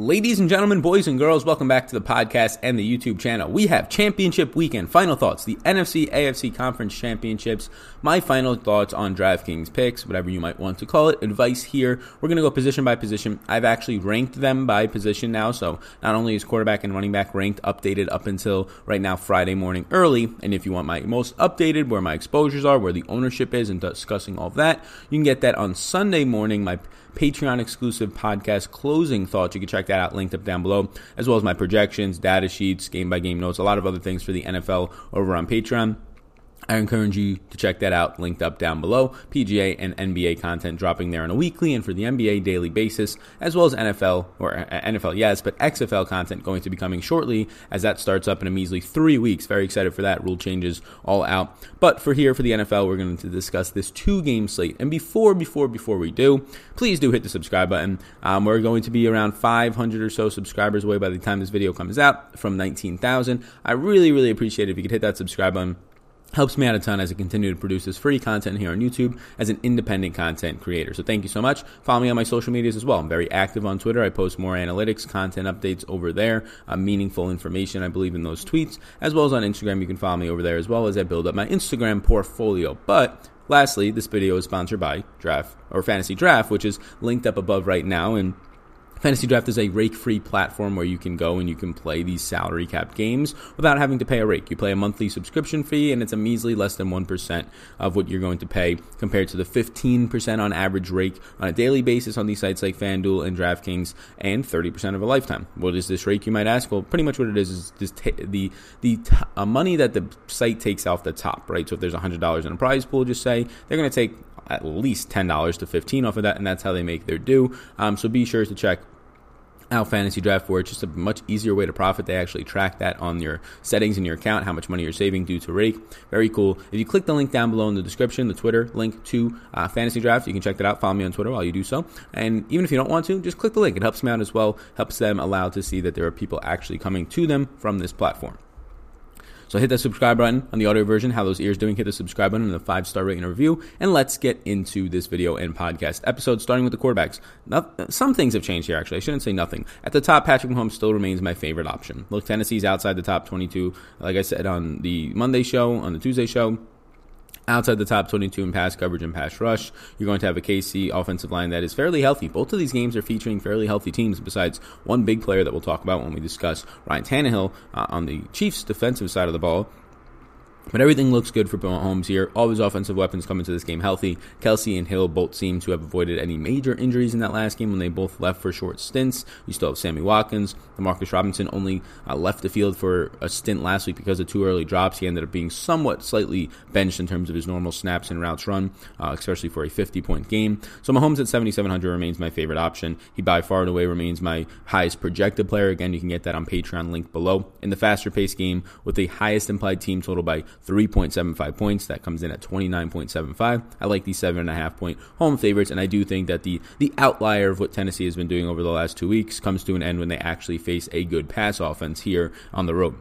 Ladies and gentlemen, boys and girls, welcome back to the podcast and the YouTube channel. We have championship weekend. Final thoughts, the NFC AFC Conference Championships. My final thoughts on DraftKings picks, whatever you might want to call it. Advice here. We're going to go position by position. I've actually ranked them by position now. So not only is quarterback and running back ranked, updated up until right now, Friday morning early. And if you want my most updated, where my exposures are, where the ownership is, and discussing all of that, you can get that on Sunday morning. My Patreon exclusive podcast closing thoughts. You can check that out linked up down below, as well as my projections, data sheets, game by game notes, a lot of other things for the NFL over on Patreon. I encourage you to check that out, linked up down below. PGA and NBA content dropping there on a weekly and for the NBA daily basis, as well as NFL, or uh, NFL, yes, but XFL content going to be coming shortly as that starts up in a measly three weeks. Very excited for that. Rule changes all out. But for here, for the NFL, we're going to discuss this two game slate. And before, before, before we do, please do hit the subscribe button. Um, we're going to be around 500 or so subscribers away by the time this video comes out from 19,000. I really, really appreciate it if you could hit that subscribe button helps me out a ton as I continue to produce this free content here on YouTube as an independent content creator. So thank you so much. Follow me on my social medias as well. I'm very active on Twitter. I post more analytics, content updates over there, uh, meaningful information. I believe in those tweets, as well as on Instagram. You can follow me over there as well as I build up my Instagram portfolio. But lastly, this video is sponsored by Draft or Fantasy Draft, which is linked up above right now and Fantasy Draft is a rake free platform where you can go and you can play these salary cap games without having to pay a rake. You pay a monthly subscription fee, and it's a measly less than 1% of what you're going to pay compared to the 15% on average rake on a daily basis on these sites like FanDuel and DraftKings, and 30% of a lifetime. What is this rake, you might ask? Well, pretty much what it is is just t- the, the t- uh, money that the site takes off the top, right? So if there's $100 in a prize pool, just say they're going to take at least $10 to 15 off of that, and that's how they make their due. Um, so be sure to check out fantasy draft where it's just a much easier way to profit. They actually track that on your settings in your account, how much money you're saving due to rake. Very cool. If you click the link down below in the description, the Twitter link to uh, fantasy draft, you can check that out. Follow me on Twitter while you do so. And even if you don't want to, just click the link. It helps me out as well, helps them allow to see that there are people actually coming to them from this platform. So hit that subscribe button on the audio version. How those ears doing? Hit the subscribe button and the five star rating and review. And let's get into this video and podcast episode, starting with the quarterbacks. Now, some things have changed here, actually. I shouldn't say nothing. At the top, Patrick Mahomes still remains my favorite option. Look, Tennessee's outside the top 22. Like I said on the Monday show, on the Tuesday show, outside the top 22 in pass coverage and pass rush. You're going to have a KC offensive line that is fairly healthy. Both of these games are featuring fairly healthy teams, besides one big player that we'll talk about when we discuss Ryan Tannehill uh, on the Chiefs' defensive side of the ball. But everything looks good for Mahomes here. All his offensive weapons come into this game healthy. Kelce and Hill both seem to have avoided any major injuries in that last game when they both left for short stints. We still have Sammy Watkins. Demarcus Robinson only uh, left the field for a stint last week because of two early drops. He ended up being somewhat slightly benched in terms of his normal snaps and routes run, uh, especially for a 50 point game. So Mahomes at 7,700 remains my favorite option. He by far and away remains my highest projected player. Again, you can get that on Patreon link below. In the faster paced game with the highest implied team total by 3.75 points. That comes in at 29.75. I like these seven and a half point home favorites, and I do think that the the outlier of what Tennessee has been doing over the last two weeks comes to an end when they actually face a good pass offense here on the road.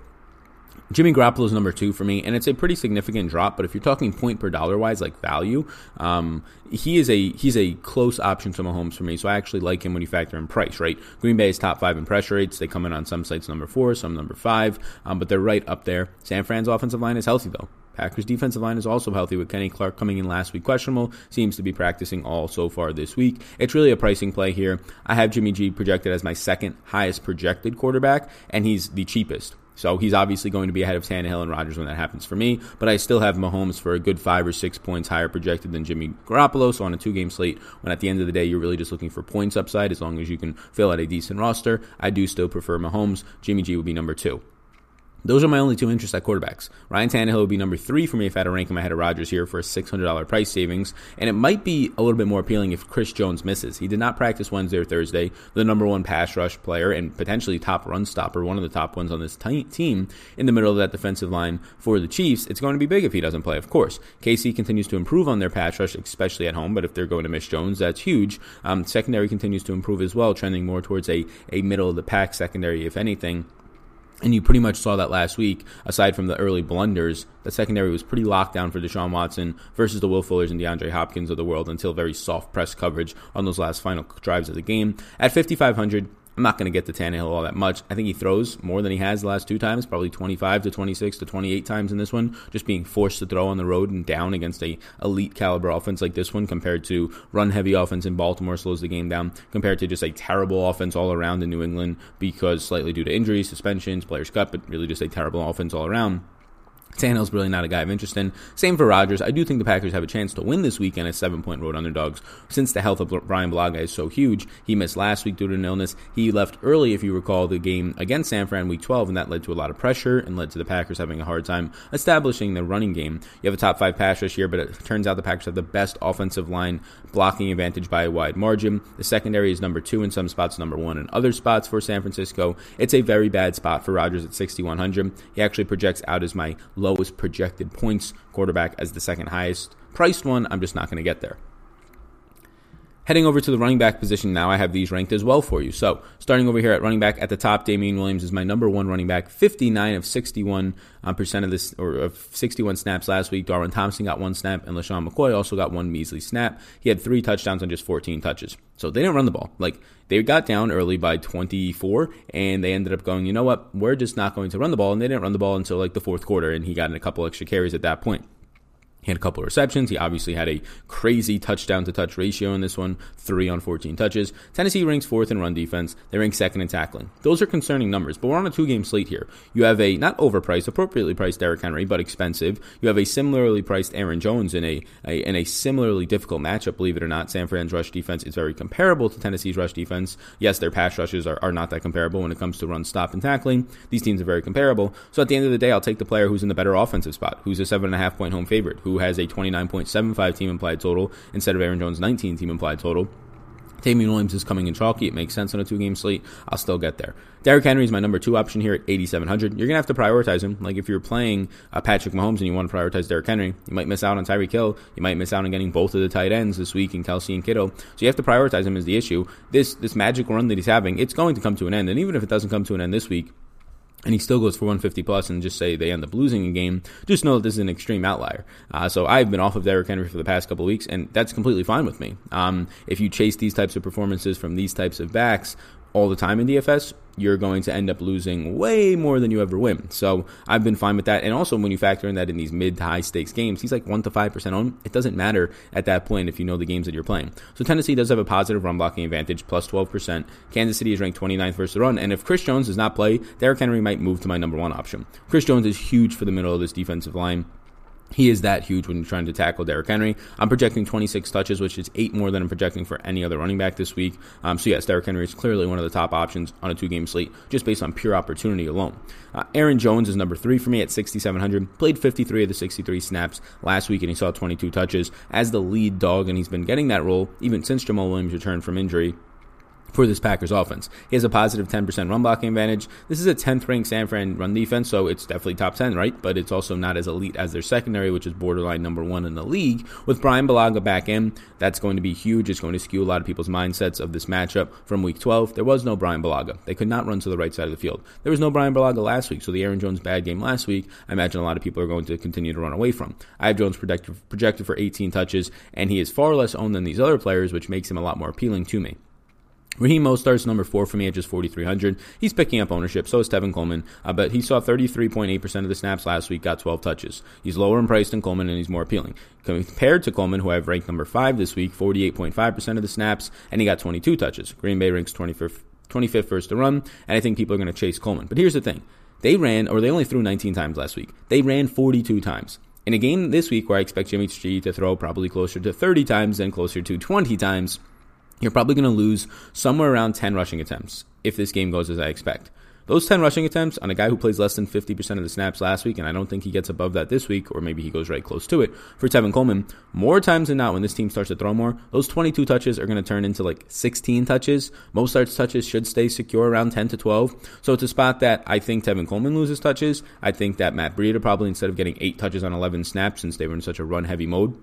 Jimmy Garoppolo is number two for me, and it's a pretty significant drop. But if you're talking point per dollar wise, like value, um, he is a he's a close option to Mahomes for me. So I actually like him when you factor in price. Right, Green Bay is top five in pressure rates. They come in on some sites number four, some number five, um, but they're right up there. San Fran's offensive line is healthy though. Packers defensive line is also healthy with Kenny Clark coming in last week questionable. Seems to be practicing all so far this week. It's really a pricing play here. I have Jimmy G projected as my second highest projected quarterback, and he's the cheapest. So he's obviously going to be ahead of Tannehill and Rodgers when that happens for me. But I still have Mahomes for a good five or six points higher projected than Jimmy Garoppolo. So on a two game slate, when at the end of the day you're really just looking for points upside, as long as you can fill out a decent roster, I do still prefer Mahomes. Jimmy G would be number two. Those are my only two interests at quarterbacks. Ryan Tannehill would be number three for me if I had to rank him ahead of Rodgers here for a $600 price savings. And it might be a little bit more appealing if Chris Jones misses. He did not practice Wednesday or Thursday. The number one pass rush player and potentially top run stopper, one of the top ones on this t- team in the middle of that defensive line for the Chiefs. It's going to be big if he doesn't play, of course. KC continues to improve on their pass rush, especially at home, but if they're going to miss Jones, that's huge. Um, secondary continues to improve as well, trending more towards a, a middle of the pack secondary, if anything. And you pretty much saw that last week, aside from the early blunders. The secondary was pretty locked down for Deshaun Watson versus the Will Fullers and DeAndre Hopkins of the world until very soft press coverage on those last final drives of the game. At 5,500, I'm not going to get to Tannehill all that much. I think he throws more than he has the last two times, probably 25 to 26 to 28 times in this one, just being forced to throw on the road and down against a elite caliber offense like this one compared to run heavy offense in Baltimore slows the game down compared to just a terrible offense all around in New England because slightly due to injuries, suspensions, players cut, but really just a terrible offense all around. Tannehill's really not a guy of interest in. Same for Rodgers. I do think the Packers have a chance to win this weekend as seven point road underdogs. Since the health of Brian Bulaga is so huge, he missed last week due to an illness. He left early, if you recall, the game against San Fran week 12, and that led to a lot of pressure and led to the Packers having a hard time establishing their running game. You have a top five pass rush here, but it turns out the Packers have the best offensive line blocking advantage by a wide margin. The secondary is number two in some spots, number one in other spots for San Francisco. It's a very bad spot for Rodgers at 6,100. He actually projects out as my lowest projected points quarterback as the second highest priced one. I'm just not going to get there. Heading over to the running back position now, I have these ranked as well for you. So, starting over here at running back at the top, Damien Williams is my number one running back, 59 of 61 um, percent of this or of 61 snaps last week. Darwin Thompson got one snap, and LeSean McCoy also got one measly snap. He had three touchdowns on just 14 touches. So they didn't run the ball. Like they got down early by 24, and they ended up going, you know what, we're just not going to run the ball, and they didn't run the ball until like the fourth quarter, and he got in a couple extra carries at that point. He had a couple of receptions. He obviously had a crazy touchdown to touch ratio in this one, three on 14 touches. Tennessee ranks fourth in run defense. They rank second in tackling. Those are concerning numbers, but we're on a two game slate here. You have a not overpriced, appropriately priced Derrick Henry, but expensive. You have a similarly priced Aaron Jones in a, a in a similarly difficult matchup. Believe it or not, San Fran's rush defense is very comparable to Tennessee's rush defense. Yes, their pass rushes are, are not that comparable when it comes to run, stop, and tackling. These teams are very comparable. So at the end of the day, I'll take the player who's in the better offensive spot, who's a seven and a half point home favorite, who has a 29.75 team implied total instead of Aaron Jones' 19 team implied total. Damien Williams is coming in chalky. It makes sense on a two game slate. I'll still get there. Derrick Henry is my number two option here at 8,700. You're going to have to prioritize him. Like if you're playing uh, Patrick Mahomes and you want to prioritize Derrick Henry, you might miss out on Tyreek Hill. You might miss out on getting both of the tight ends this week in Kelce and Kittle. So you have to prioritize him is the issue. This, this magic run that he's having, it's going to come to an end. And even if it doesn't come to an end this week, and he still goes for 150 plus and just say they end up losing a game, just know that this is an extreme outlier. Uh, so I've been off of Derrick Henry for the past couple weeks, and that's completely fine with me. Um, if you chase these types of performances from these types of backs, all the time in DFS, you're going to end up losing way more than you ever win. So I've been fine with that. And also, when you factor in that in these mid to high stakes games, he's like 1 to 5% on. It doesn't matter at that point if you know the games that you're playing. So Tennessee does have a positive run blocking advantage, plus 12%. Kansas City is ranked 29th versus the run. And if Chris Jones does not play, Derrick Henry might move to my number one option. Chris Jones is huge for the middle of this defensive line. He is that huge when you're trying to tackle Derrick Henry. I'm projecting 26 touches, which is eight more than I'm projecting for any other running back this week. Um, so yes, Derrick Henry is clearly one of the top options on a two-game slate, just based on pure opportunity alone. Uh, Aaron Jones is number three for me at 6,700. Played 53 of the 63 snaps last week, and he saw 22 touches as the lead dog, and he's been getting that role even since Jamaal Williams returned from injury for this Packers offense. He has a positive 10% run blocking advantage. This is a 10th ranked San Fran run defense, so it's definitely top 10, right? But it's also not as elite as their secondary, which is borderline number one in the league. With Brian Bulaga back in, that's going to be huge. It's going to skew a lot of people's mindsets of this matchup from week 12. There was no Brian Bulaga. They could not run to the right side of the field. There was no Brian Bulaga last week, so the Aaron Jones bad game last week, I imagine a lot of people are going to continue to run away from. I have Jones projected for 18 touches, and he is far less owned than these other players, which makes him a lot more appealing to me. Raheem Mostert's number four for me at just 4,300. He's picking up ownership. So is Tevin Coleman. Uh, but he saw 33.8% of the snaps last week, got 12 touches. He's lower in price than Coleman, and he's more appealing. Compared to Coleman, who I've ranked number five this week, 48.5% of the snaps, and he got 22 touches. Green Bay ranks 25th, 25th first to run, and I think people are going to chase Coleman. But here's the thing. They ran, or they only threw 19 times last week. They ran 42 times. In a game this week where I expect Jimmy G to throw probably closer to 30 times than closer to 20 times, you're probably going to lose somewhere around 10 rushing attempts if this game goes as I expect. Those 10 rushing attempts on a guy who plays less than 50% of the snaps last week, and I don't think he gets above that this week, or maybe he goes right close to it for Tevin Coleman. More times than not, when this team starts to throw more, those 22 touches are going to turn into like 16 touches. Mostert's touches should stay secure around 10 to 12. So it's a spot that I think Tevin Coleman loses touches. I think that Matt Breida probably, instead of getting 8 touches on 11 snaps, since they were in such a run heavy mode,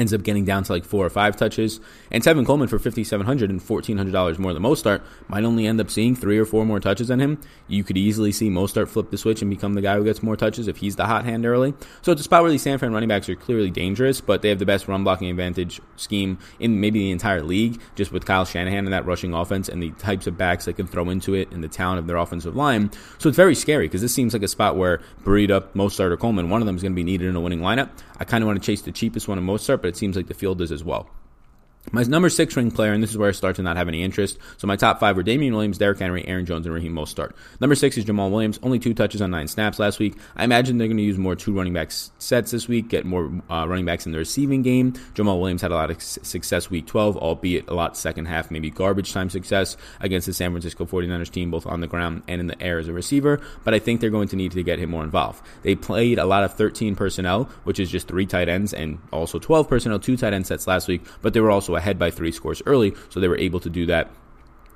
ends up getting down to like four or five touches. And Tevin Coleman for fifty seven hundred and fourteen hundred dollars more than Mostert might only end up seeing three or four more touches than him. You could easily see Mostert flip the switch and become the guy who gets more touches if he's the hot hand early. So it's a spot where these San Fran running backs are clearly dangerous, but they have the best run blocking advantage scheme in maybe the entire league, just with Kyle Shanahan and that rushing offense and the types of backs they can throw into it and the talent of their offensive line. So it's very scary because this seems like a spot where Breida, Mostert, or Coleman, one of them is going to be needed in a winning lineup. I kind of want to chase the cheapest one in Mostert, but it seems like the field is as well. My number six ring player, and this is where I start to not have any interest. So my top five were Damien Williams, Derrick Henry, Aaron Jones, and Raheem Mostert. Number six is Jamaal Williams, only two touches on nine snaps last week. I imagine they're going to use more two running back sets this week, get more uh, running backs in the receiving game. Jamaal Williams had a lot of success week 12, albeit a lot second half, maybe garbage time success against the San Francisco 49ers team, both on the ground and in the air as a receiver. But I think they're going to need to get him more involved. They played a lot of 13 personnel, which is just three tight ends, and also 12 personnel, two tight end sets last week, but they were also ahead by three scores early, so they were able to do that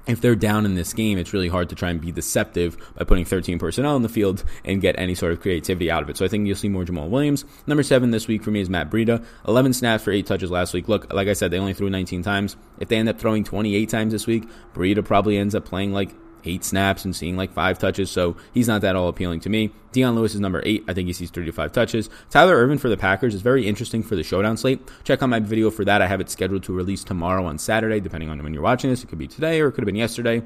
if they're down in this game, it's really hard to try and be deceptive by putting 13 personnel in the field and get any sort of creativity out of it. So I think you'll see more Jamaal Williams. Number seven this week for me is Matt Breida. 11 snaps for eight touches last week. Look, like I said, they only threw 19 times. If they end up throwing 28 times this week, Breida probably ends up playing like eight snaps and seeing like five touches, so he's not that all appealing to me. Dion Lewis is number eight. I think he sees three to five touches. Tyler Ervin for the Packers is very interesting for the showdown slate. Check out my video for that. I have it scheduled to release tomorrow on Saturday, depending on when you're watching this. It could be today or it could have been yesterday.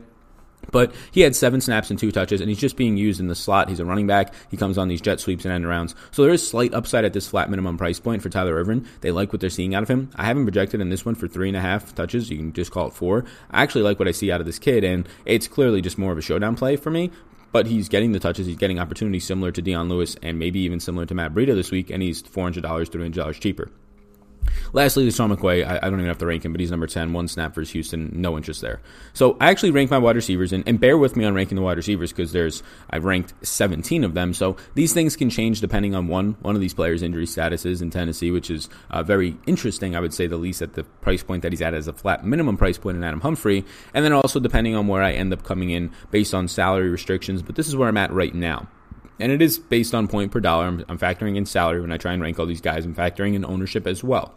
But he had seven snaps and two touches, and he's just being used in the slot. He's a running back. He comes on these jet sweeps and end rounds. So there is slight upside at this flat minimum price point for Tyler Ervin. They like what they're seeing out of him. I haven't projected in this one for three and a half touches. You can just call it four. I actually like what I see out of this kid, and it's clearly just more of a showdown play for me. But he's getting the touches. He's getting opportunities similar to Dion Lewis and maybe even similar to Matt Breida this week, and he's $400, $300 cheaper. Lastly, LeSean McCoy, I, I, don't even have to rank him, but he's number 10, one snap versus Houston, no interest there. So I actually rank my wide receivers, and, and bear with me on ranking the wide receivers because there's, I've ranked 17 of them. So these things can change depending on one, one of these players' injury statuses in Tennessee, which is uh, very interesting, I would say, the least at the price point that he's at as a flat minimum price point in Adam Humphrey. And then also depending on where I end up coming in based on salary restrictions, but this is where I'm at right now and it is based on point per dollar. I'm, I'm, factoring in salary when I try and rank all these guys. I'm factoring in ownership as well.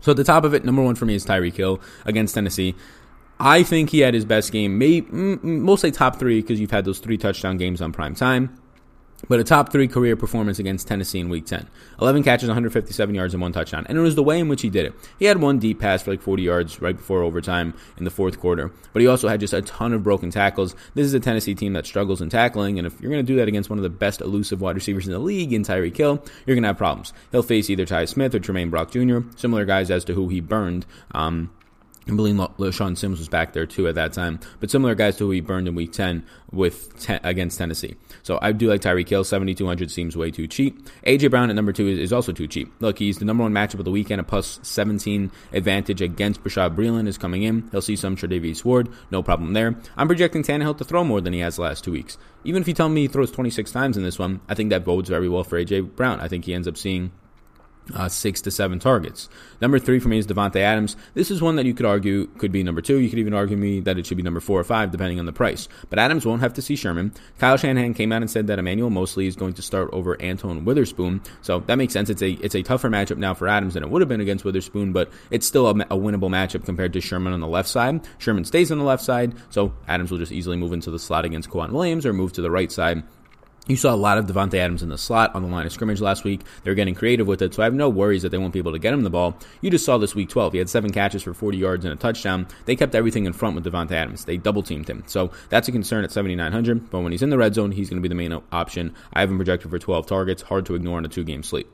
So at the top of it, number one for me is Tyreek Hill against Tennessee. I think he had his best game, maybe mostly top three because you've had those three touchdown games on prime time. But a top three career performance against Tennessee in Week 10. 11 catches, 157 yards, and one touchdown. And it was the way in which he did it. He had one deep pass for like 40 yards right before overtime in the fourth quarter. But he also had just a ton of broken tackles. This is a Tennessee team that struggles in tackling. And if you're going to do that against one of the best elusive wide receivers in the league in Tyreek Hill, you're going to have problems. He'll face either Tye Smith or Tramaine Brock Jr., similar guys as to who he burned. Um, I believe LeShaun Sims was back there too at that time. But similar guys to who we burned in week 10 with ten, against Tennessee. So I do like Tyreek Hill. 7,200 seems way too cheap. A.J. Brown at number two is, is, also too cheap. Look, he's the number one matchup of the weekend. A plus 17 advantage against Bashaud Breeland is coming in. He'll see some Tre'Davious Ward. No problem there. I'm projecting Tannehill to throw more than he has the last two weeks. Even if you tell me he throws 26 times in this one, I think that bodes very well for A.J. Brown. I think he ends up seeing uh, six to seven targets. Number three for me is Davante Adams. This is one that you could argue could be number two. You could even argue me that it should be number four or five, depending on the price. But Adams won't have to see Sherman. Kyle Shanahan came out and said that Emmanuel Moseley is going to start over Antoine Witherspoon. So that makes sense. It's a it's a tougher matchup now for Adams than it would have been against Witherspoon, but it's still a, a winnable matchup compared to Sherman on the left side. Sherman stays on the left side, so Adams will just easily move into the slot against K'Waun Williams or move to the right side you saw a lot of Davante Adams in the slot on the line of scrimmage last week. They're getting creative with it, so I have no worries that they won't be able to get him the ball. You just saw this week 12. He had seven catches for 40 yards and a touchdown. They kept everything in front with Davante Adams. They double teamed him. So that's a concern at 7,900. But when he's in the red zone, he's going to be the main option. I have him projected for 12 targets. Hard to ignore in a two game slate.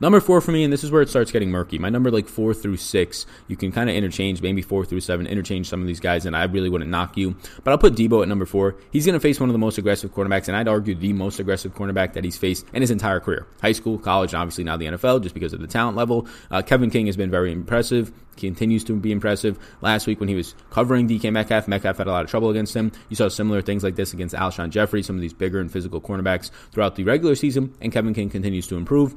Number four for me, and this is where it starts getting murky. My number like four through six, you can kind of interchange, maybe four through seven, interchange some of these guys, and I really wouldn't knock you. But I'll put Deebo at number four. He's going to face one of the most aggressive quarterbacks, and I'd argue the most aggressive cornerback that he's faced in his entire career. High school, college, and obviously now the NFL, just because of the talent level. Uh, Kevin King has been very impressive. Continues to be impressive. Last week when he was covering DK Metcalf, Metcalf had a lot of trouble against him. You saw similar things like this against Alshon Jeffery, some of these bigger and physical cornerbacks throughout the regular season, and Kevin King continues to improve.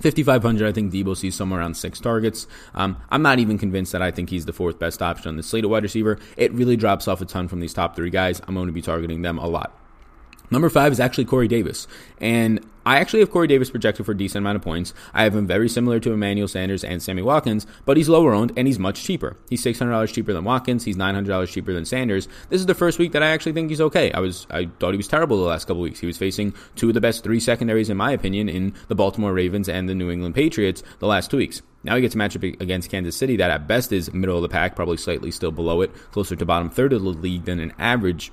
5,500, I think Deebo sees somewhere around six targets. Um, I'm not even convinced that I think he's the fourth best option on the slate of wide receiver. It really drops off a ton from these top three guys. I'm going to be targeting them a lot. Number five is actually Corey Davis. And I actually have Corey Davis projected for a decent amount of points. I have him very similar to Emmanuel Sanders and Sammy Watkins, but he's lower owned and he's much cheaper. He's $600 cheaper than Watkins. He's $900 cheaper than Sanders. This is the first week that I actually think he's okay. I was I thought he was terrible the last couple weeks. He was facing two of the best three secondaries in my opinion in the Baltimore Ravens and the New England Patriots the last two weeks. Now he gets a matchup against Kansas City that at best is middle of the pack, probably slightly still below it, closer to bottom third of the league than an average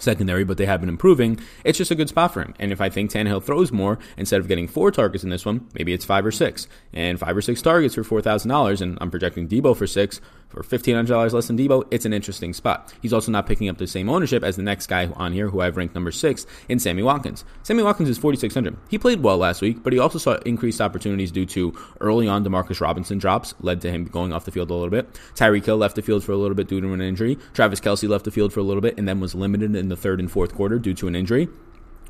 secondary, but they have been improving. It's just a good spot for him. And if I think Tannehill throws more, instead of getting four targets in this one, maybe it's five or six. And five or six targets for $4,000, and I'm projecting Deebo for six, for $1,500 less than Deebo, it's an interesting spot. He's also not picking up the same ownership as the next guy on here who I've ranked number six in Sammy Watkins. Sammy Watkins is 4,600. He played well last week, but he also saw increased opportunities due to early on Demarcus Robinson drops, led to him going off the field a little bit. Tyreek Hill left the field for a little bit due to an injury. Travis Kelce left the field for a little bit and then was limited in the third and fourth quarter due to an injury.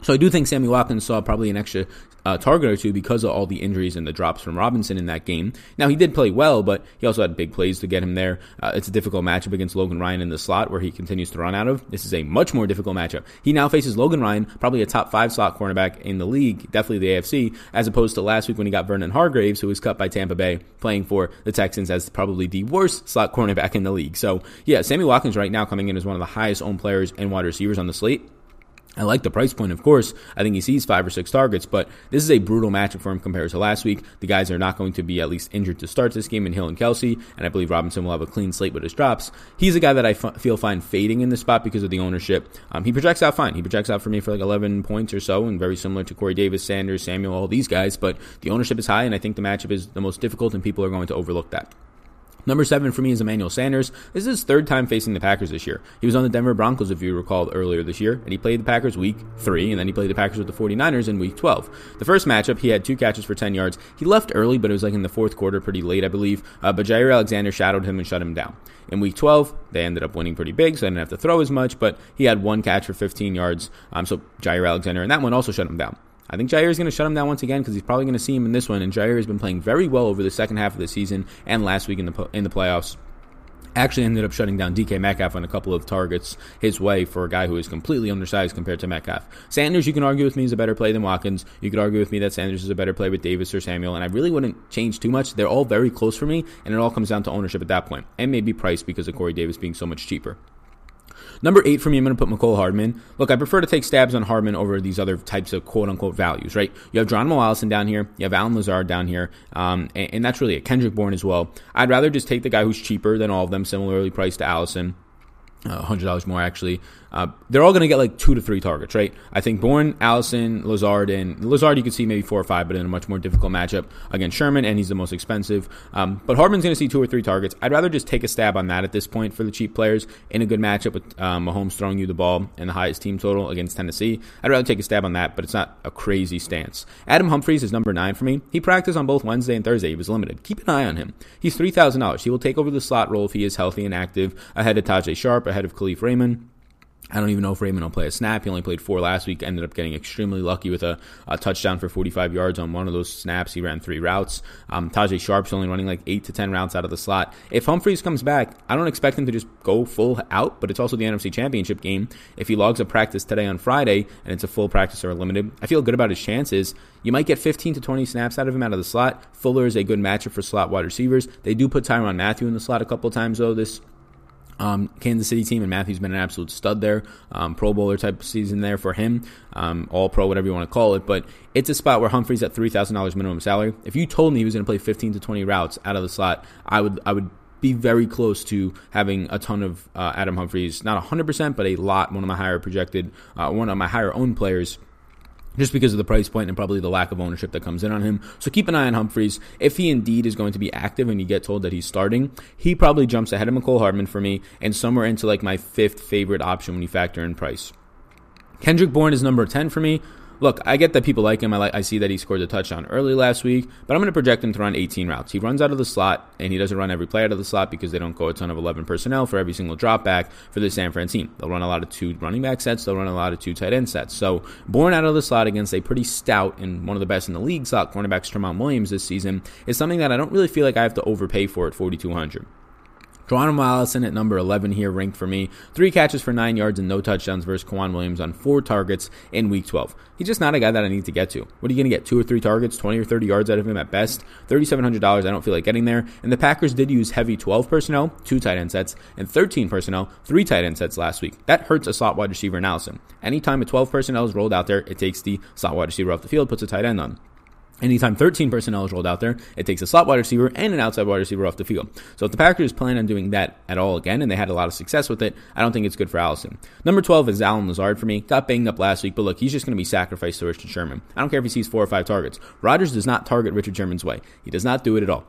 So I do think Sammy Watkins saw probably an extra uh, target or two because of all the injuries and the drops from Robinson in that game. Now he did play well, but he also had big plays to get him there. Uh, it's a difficult matchup against Logan Ryan in the slot where he continues to run out of. This is a much more difficult matchup. He now faces Logan Ryan, probably a top five slot cornerback in the league, definitely the AFC, as opposed to last week when he got Vernon Hargreaves, who was cut by Tampa Bay, playing for the Texans as probably the worst slot cornerback in the league. So yeah, Sammy Watkins right now coming in as one of the highest owned players and wide receivers on the slate. I like the price point, of course. I think he sees five or six targets, but this is a brutal matchup for him compared to last week. The guys are not going to be at least injured to start this game in Hill and Kelce, and I believe Robinson will have a clean slate with his drops. He's a guy that I f- feel fine fading in this spot because of the ownership. Um, he projects out fine. He projects out for me for like 11 points or so, and very similar to Corey Davis, Sanders, Samuel, all these guys, but the ownership is high, and I think the matchup is the most difficult, and people are going to overlook that. Number seven for me is Emmanuel Sanders. This is his third time facing the Packers this year. He was on the Denver Broncos, if you recall, earlier this year, and he played the Packers week three, and then he played the Packers with the 49ers in week 12. The first matchup, he had two catches for 10 yards. He left early, but it was like in the fourth quarter, pretty late, I believe. Uh, but Jaire Alexander shadowed him and shut him down. In week 12, they ended up winning pretty big, so they didn't have to throw as much, but he had one catch for 15 yards. Um, so Jaire Alexander, and that one also shut him down. I think Jaire is going to shut him down once again because he's probably going to see him in this one. And Jaire has been playing very well over the second half of the season and last week in the in the playoffs actually ended up shutting down DK Metcalf on a couple of targets his way for a guy who is completely undersized compared to Metcalf. Sanders, you can argue with me, is a better play than Watkins. You could argue with me that Sanders is a better play with Davis or Samuel, and I really wouldn't change too much. They're all very close for me, and it all comes down to ownership at that point, and maybe price because of Corey Davis being so much cheaper. Number eight for me, I'm going to put Mecole Hardman. Look, I prefer to take stabs on Hardman over these other types of quote unquote values, right? You have Geronimo Allison down here, you have Allen Lazard down here, um, and, and, that's really it. Kendrick Bourne as well. I'd rather just take the guy who's cheaper than all of them, similarly priced to Allison. Uh, $100 more actually. Uh, they're all going to get like two to three targets, right? I think Bourne, Allison, Lazard, and Lazard you could see maybe four or five, but in a much more difficult matchup against Sherman, and he's the most expensive. Um, but Hardman's going to see two or three targets. I'd rather just take a stab on that at this point for the cheap players in a good matchup with um, Mahomes throwing you the ball and the highest team total against Tennessee. I'd rather take a stab on that, but it's not a crazy stance. Adam Humphries is number nine for me. He practiced on both Wednesday and Thursday. He was limited. Keep an eye on him. He's $3,000. He will take over the slot role if he is healthy and active ahead of Tajae Sharpe, ahead of Kalif Raymond. I don't even know if Raymond will play a snap. He only played four last week. Ended up getting extremely lucky with a, a touchdown for 45 yards on one of those snaps. He ran three routes. Um, Tajae Sharpe's only running like eight to 10 routes out of the slot. If Humphries comes back, I don't expect him to just go full out, but it's also the NFC Championship game. If he logs a practice today on Friday and it's a full practice or limited, I feel good about his chances. You might get 15 to 20 snaps out of him out of the slot. Fuller is a good matchup for slot wide receivers. They do put Tyrann Mathieu in the slot a couple times though this um, Kansas City team, and Mathieu's been an absolute stud there. Um, pro Bowler type season there for him, um, all pro, whatever you want to call it. But it's a spot where Humphries at three thousand dollars minimum salary. If you told me he was going to play fifteen to twenty routes out of the slot, I would I would be very close to having a ton of uh, Adam Humphries, not hundred percent, but a lot. One of my higher projected, uh, one of my higher owned players just because of the price point and probably the lack of ownership that comes in on him. So keep an eye on Humphries. If he indeed is going to be active and you get told that he's starting, he probably jumps ahead of Mecole Hardman for me and somewhere into like my fifth favorite option when you factor in price. Kendrick Bourne is number 10 for me look, I get that people like him. I like I see that he scored a touchdown early last week, but I'm going to project him to run 18 routes. He runs out of the slot, and he doesn't run every play out of the slot because they don't go a ton of 11 personnel for every single drop back for the San Fran team. They'll run a lot of two running back sets. They'll run a lot of two tight end sets. So Bourne out of the slot against a pretty stout and one of the best in the league slot cornerbacks, Tremont Williams this season, is something that I don't really feel like I have to overpay for at 4,200. Geronimo Allison at number 11 here, ranked for me. Three catches for nine yards and no touchdowns versus K'Waun Williams on four targets in week 12. He's just not a guy that I need to get to. What are you going to get? Two or three targets, 20 or 30 yards out of him at best? $3,700, I don't feel like getting there. And the Packers did use heavy 12 personnel, two tight end sets, and 13 personnel, three tight end sets last week. That hurts a slot wide receiver in Allison. Anytime a 12 personnel is rolled out there, it takes the slot wide receiver off the field, puts a tight end on. Anytime 13 personnel is rolled out there, it takes a slot wide receiver and an outside wide receiver off the field. So if the Packers plan on doing that at all again, and they had a lot of success with it, I don't think it's good for Allison. Number 12 is Allen Lazard for me. Got banged up last week, but look, he's just going to be sacrificed to Richard Sherman. I don't care if he sees four or five targets. Rodgers does not target Richard Sherman's way. He does not do it at all.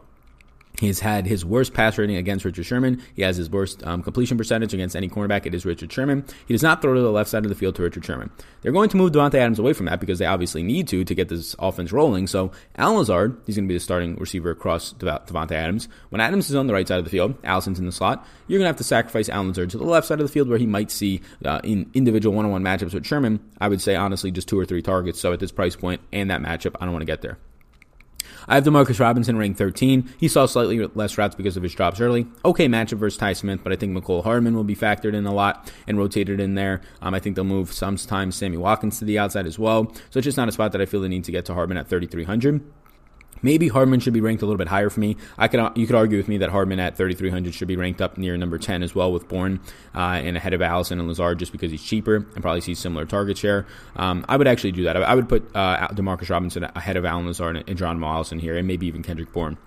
He's had his worst pass rating against Richard Sherman. He has his worst um, completion percentage against any cornerback. It is Richard Sherman. He does not throw to the left side of the field to Richard Sherman. They're going to move Davante Adams away from that because they obviously need to to get this offense rolling. So Allen Lazard, he's going to be the starting receiver across Davante Adams. When Adams is on the right side of the field, Allison's in the slot. You're going to have to sacrifice Allen Lazard to the left side of the field where he might see uh, in individual one-on-one matchups with Sherman. I would say honestly just two or three targets. So at this price point and that matchup, I don't want to get there. I have Demarcus Robinson ranked 13. He saw slightly less routes because of his drops early. Okay matchup versus Tye Smith, but I think Mecole Hardman will be factored in a lot and rotated in there. Um, I think they'll move sometimes Sammy Watkins to the outside as well. So it's just not a spot that I feel the need to get to Hardman at 3,300. Maybe Hardman should be ranked a little bit higher for me. I could you could argue with me that Hardman at 3,300 should be ranked up near number 10 as well with Bourne uh, and ahead of Allison and Lazard just because he's cheaper and probably sees similar target share. Um, I would actually do that. I, would put uh, Demarcus Robinson ahead of Allen Lazard and, and John Allison here, and maybe even Kendrick Bourne.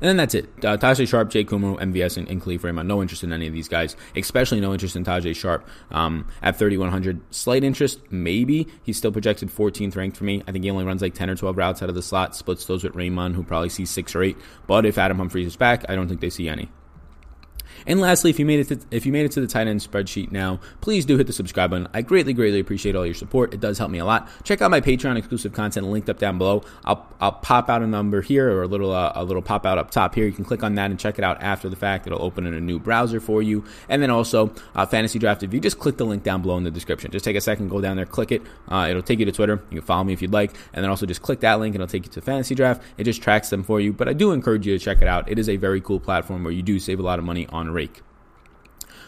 And then that's it. Uh, Tajae Sharpe, Jake Kumerow, MVS, and, and Kalif Raymond. No interest in any of these guys, especially no interest in Tajae Sharpe. Um, at 3,100, slight interest, maybe. He's still projected 14th ranked for me. I think he only runs like 10 or 12 routes out of the slot, splits those with Raymond, who probably sees six or eight. But if Adam Humphries is back, I don't think they see any. And lastly, if you made it to, if you made it to the tight end spreadsheet now, please do hit the subscribe button. I greatly, greatly appreciate all your support. It does help me a lot. Check out my Patreon exclusive content linked up down below. I'll I'll pop out a number here or a little uh, a little pop out up top here. You can click on that and check it out after the fact. It'll open in a new browser for you. And then also uh, fantasy draft. If you just click the link down below in the description, just take a second, go down there, click it. Uh, it'll take you to Twitter. You can follow me if you'd like, and then also just click that link and it'll take you to fantasy draft. It just tracks them for you. But I do encourage you to check it out. It is a very cool platform where you do save a lot of money on rake.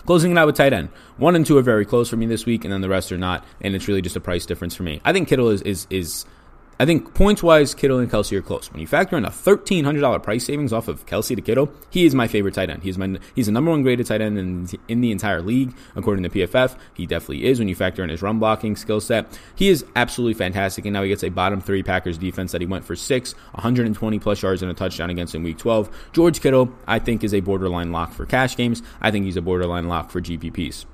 Closing it out with tight end. One and two are very close for me this week, and then the rest are not. And it's really just a price difference for me. I think Kittle is is is I think points wise, Kittle and Kelce are close. When you factor in a thirteen hundred dollar price savings off of Kelce to Kittle, he is my favorite tight end. He's my he's the number one graded tight end in, in the entire league according to PFF. He definitely is when you factor in his run blocking skill set. He is absolutely fantastic, and now he gets a bottom three Packers defense that he went for six, 120 plus yards and a touchdown against in Week 12. George Kittle, I think, is a borderline lock for cash games. I think he's a borderline lock for GPPs.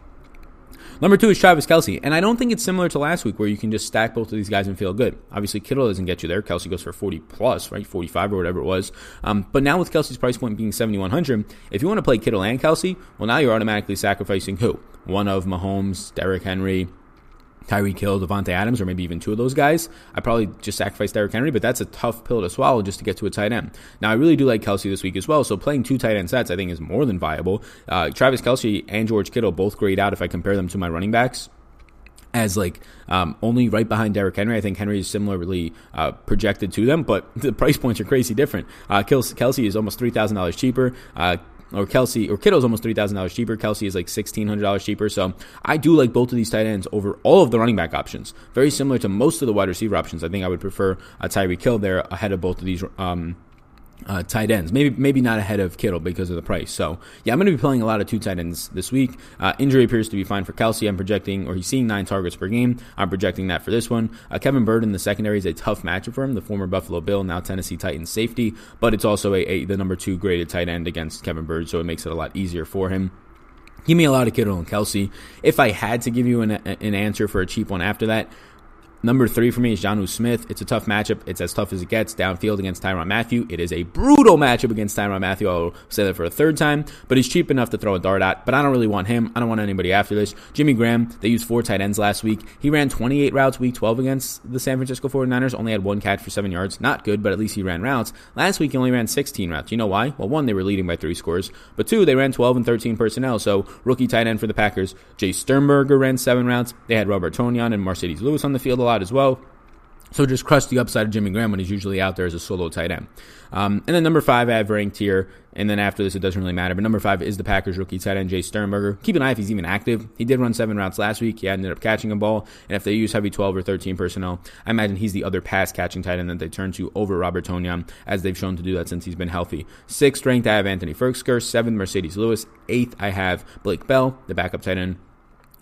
Number two is Travis Kelce. and I don't think it's similar to last week where you can just stack both of these guys and feel good. Obviously, Kittle doesn't get you there. Kelce goes for 40 plus, right? 45 or whatever it was. Um, but now with Kelce's price point being 7,100, if you want to play Kittle and Kelce, well, now you're automatically sacrificing who? One of Mahomes, Derrick Henry, Tyreek Hill, Davante Adams, or maybe even two of those guys, I probably just sacrifice Derrick Henry, but that's a tough pill to swallow just to get to a tight end. Now, I really do like Kelce this week as well, so playing two tight end sets I think is more than viable. Uh, Travis Kelce and George Kittle both grade out if I compare them to my running backs as like um, only right behind Derrick Henry. I think Henry is similarly uh, projected to them, but the price points are crazy different. Uh, Kelce is almost three thousand dollars cheaper. Uh, or Kelce or Kittle's almost three thousand dollars cheaper. Kelce is like sixteen hundred dollars cheaper. So I do like both of these tight ends over all of the running back options. Very similar to most of the wide receiver options. I think I would prefer a Tyreek Hill there ahead of both of these um, uh, tight ends. Maybe maybe not ahead of Kittle because of the price. So yeah, I'm going to be playing a lot of two tight ends this week. Uh, injury appears to be fine for Kelce. I'm projecting, or he's seeing nine targets per game. I'm projecting that for this one. Uh, Kevin Byard in the secondary is a tough matchup for him. The former Buffalo Bill, now Tennessee Titans safety, but it's also a, a the number two graded tight end against Kevin Byard, so it makes it a lot easier for him. Give me a lot of Kittle and Kelce. If I had to give you an, an answer for a cheap one after that, Number three for me is Jonnu Smith. It's a tough matchup. It's as tough as it gets downfield against Tyrann Mathieu. It is a brutal matchup against Tyrann Mathieu. I'll say that for a third time, but he's cheap enough to throw a dart at. But I don't really want him. I don't want anybody after this. Jimmy Graham, they used four tight ends last week. He ran 28 routes week 12 against the San Francisco 49ers, only had one catch for seven yards. Not good, but at least he ran routes. Last week he only ran 16 routes. You know why? Well, one, they were leading by three scores, but two, they ran 12 and 13 personnel. So rookie tight end for the Packers. Jace Sternberger ran seven routes. They had Robert Tonyan and Marcedes Lewis on the field a lot as well. So just crush the upside of Jimmy Graham when he's usually out there as a solo tight end. Um, and then number five, I have ranked here. And then after this, it doesn't really matter. But number five is the Packers rookie tight end, Jace Sternberger. Keep an eye if he's even active. He did run seven routes last week. He ended up catching a ball. And if they use heavy 12 or 13 personnel, I imagine he's the other pass catching tight end that they turn to over Robert Tonyan, as they've shown to do that since he's been healthy. Sixth ranked, I have Anthony Firkser. Seventh, Marcedes Lewis. Eighth, I have Blake Bell, the backup tight end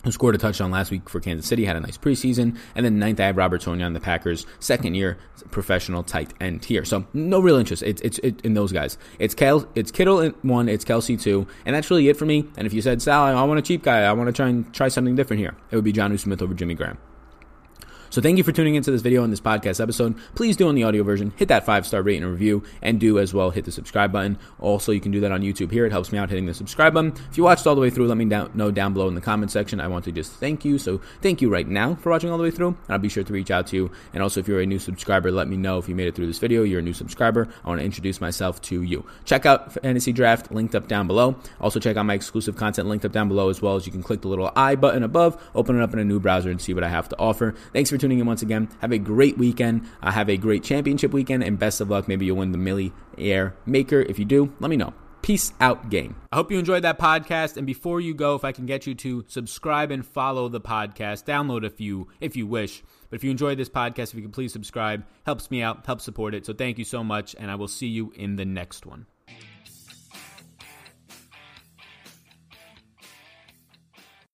who scored a touchdown last week for Kansas City, had a nice preseason. And then ninth, I have Robert Tonyan, the Packers' second year professional tight end here. So no real interest. It's it's it, in those guys. It's Kel, it's Kittle one, it's Kelce two, and that's really it for me. And if you said Sal, I want a cheap guy, I want to try and try something different here, it would be Jonnu Smith over Jimmy Graham. So thank you for tuning into this video and this podcast episode. Please do on the audio version, hit that five star rating and review, and do as well hit the subscribe button. Also, you can do that on YouTube here. It helps me out hitting the subscribe button. If you watched all the way through, let me down, know down below in the comment section. I want to just thank you. So thank you right now for watching all the way through. I'll be sure to reach out to you. And also, if you're a new subscriber, let me know if you made it through this video. You're a new subscriber. I want to introduce myself to you. Check out Fantasy Draft linked up down below. Also, check out my exclusive content linked up down below as well as you can click the little I button above, open it up in a new browser, and see what I have to offer. Thanks for tuning in once again. Have a great weekend. Uh, have a great championship weekend, and best of luck. Maybe you'll win the Millie Air Maker. If you do, let me know. Peace out, game. I hope you enjoyed that podcast. And before you go, if I can get you to subscribe and follow the podcast, download if you if you wish. But if you enjoyed this podcast, if you can please subscribe, helps me out, helps support it. So thank you so much, and I will see you in the next one.